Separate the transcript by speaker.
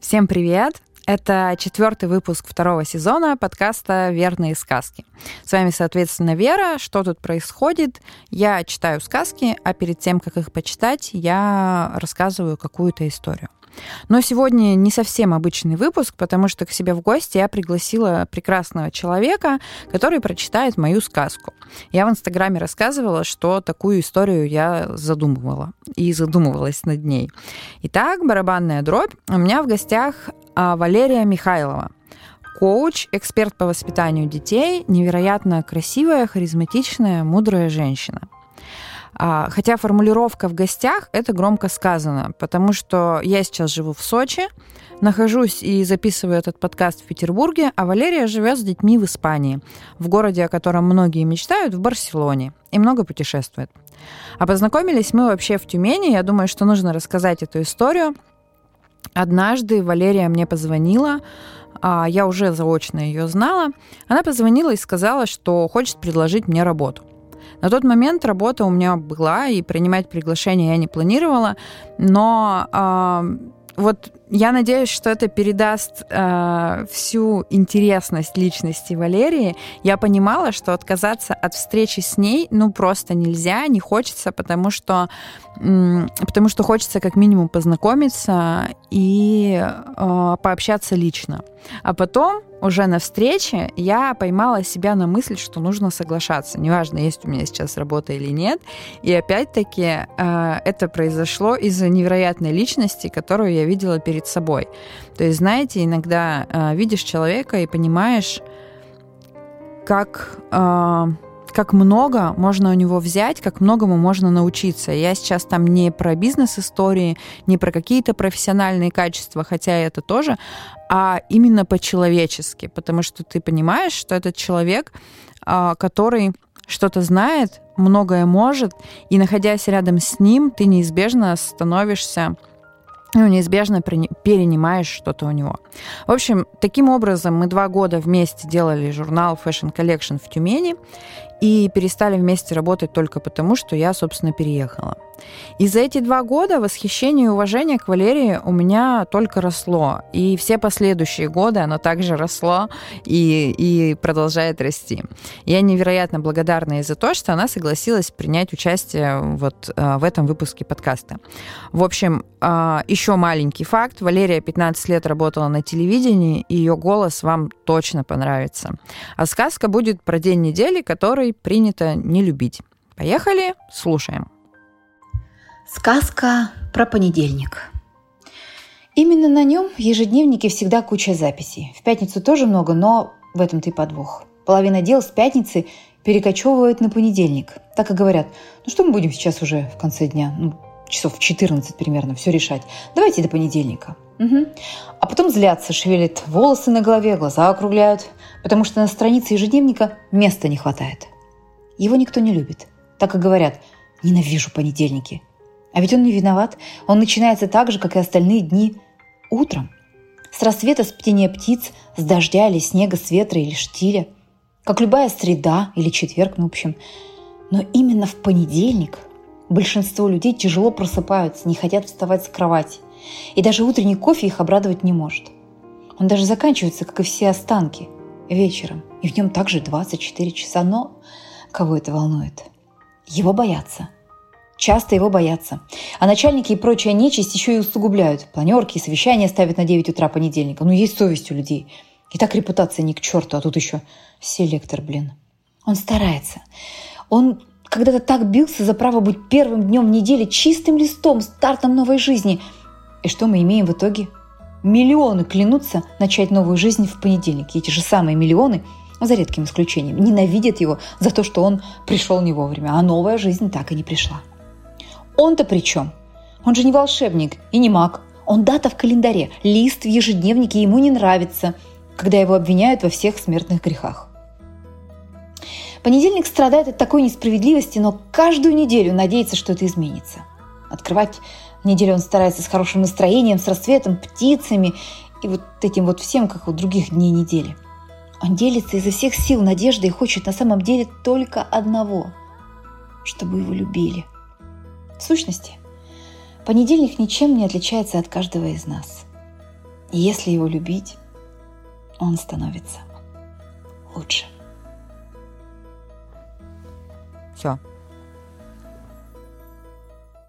Speaker 1: Всем привет! Это четвертый выпуск второго сезона подкаста «Верные сказки». С вами, соответственно, Вера. Что тут происходит? Я читаю сказки, а перед тем, как их почитать, я рассказываю какую-то историю. Но сегодня не совсем обычный выпуск, потому что к себе в гости я пригласила прекрасного человека, который прочитает мою сказку. Я в Инстаграме рассказывала, что такую историю я задумывала и задумывалась над ней. Итак, барабанная дробь. У меня в гостях Валерия Михайлова коуч, эксперт по воспитанию детей, невероятно красивая, харизматичная, мудрая женщина. А, хотя формулировка в гостях это громко сказано, потому что я сейчас живу в Сочи, нахожусь и записываю этот подкаст в Петербурге, а Валерия живет с детьми в Испании, в городе, о котором многие мечтают, в Барселоне, и много путешествует. А познакомились мы вообще в Тюмени. Я думаю, что нужно рассказать эту историю. Однажды Валерия мне позвонила, а я уже заочно ее знала. Она позвонила и сказала, что хочет предложить мне работу. На тот момент работа у меня была, и принимать приглашение я не планировала, но э, вот я надеюсь, что это передаст э, всю интересность личности Валерии. Я понимала, что отказаться от встречи с ней, ну просто нельзя, не хочется, потому что, э, потому что хочется как минимум познакомиться и э, пообщаться лично. А потом уже на встрече я поймала себя на мысль, что нужно соглашаться. Неважно, есть у меня сейчас работа или нет. И опять-таки э, это произошло из-за невероятной личности, которую я видела перед собой. То есть, знаете, иногда э, видишь человека и понимаешь, как... Э, как много можно у него взять, как многому можно научиться. Я сейчас там не про бизнес-истории, не про какие-то профессиональные качества, хотя это тоже, а именно по-человечески, потому что ты понимаешь, что этот человек, а, который что-то знает, многое может, и находясь рядом с ним, ты неизбежно становишься ну, неизбежно перенимаешь что-то у него. В общем, таким образом мы два года вместе делали журнал Fashion Collection в Тюмени и перестали вместе работать только потому, что я, собственно, переехала. И за эти два года восхищение и уважение к Валерии у меня только росло. И все последующие годы оно также росло и, и продолжает расти. Я невероятно благодарна ей за то, что она согласилась принять участие вот э, в этом выпуске подкаста. В общем, э, еще маленький факт. Валерия 15 лет работала на телевидении, и ее голос вам точно понравится. А сказка будет про день недели, который принято не любить. Поехали, слушаем.
Speaker 2: Сказка про понедельник. Именно на нем в ежедневнике всегда куча записей. В пятницу тоже много, но в этом-то и подвох. Половина дел с пятницы перекочевывают на понедельник. Так и говорят, ну что мы будем сейчас уже в конце дня, ну, часов в 14 примерно, все решать. Давайте до понедельника. Угу. А потом злятся, шевелят волосы на голове, глаза округляют, потому что на странице ежедневника места не хватает. Его никто не любит. Так и говорят, ненавижу понедельники. А ведь он не виноват. Он начинается так же, как и остальные дни, утром. С рассвета с птения птиц, с дождя или снега, с ветра или штиля. Как любая среда или четверг, ну, в общем. Но именно в понедельник большинство людей тяжело просыпаются, не хотят вставать с кровати. И даже утренний кофе их обрадовать не может. Он даже заканчивается, как и все останки, вечером. И в нем также 24 часа. Но кого это волнует? Его боятся – часто его боятся. А начальники и прочая нечисть еще и усугубляют. Планерки и совещания ставят на 9 утра понедельника. Ну, есть совесть у людей. И так репутация не к черту, а тут еще селектор, блин. Он старается. Он когда-то так бился за право быть первым днем недели, чистым листом, стартом новой жизни. И что мы имеем в итоге? Миллионы клянутся начать новую жизнь в понедельник. И эти же самые миллионы, за редким исключением, ненавидят его за то, что он пришел не вовремя, а новая жизнь так и не пришла. Он-то при чем? Он же не волшебник и не маг. Он дата в календаре, лист в ежедневнике ему не нравится, когда его обвиняют во всех смертных грехах. Понедельник страдает от такой несправедливости, но каждую неделю надеется, что это изменится. Открывать неделю он старается с хорошим настроением, с рассветом, птицами и вот этим вот всем, как у других дней недели. Он делится изо всех сил надеждой и хочет на самом деле только одного – чтобы его любили – в сущности, понедельник ничем не отличается от каждого из нас. И если его любить, он становится лучше.
Speaker 1: Все,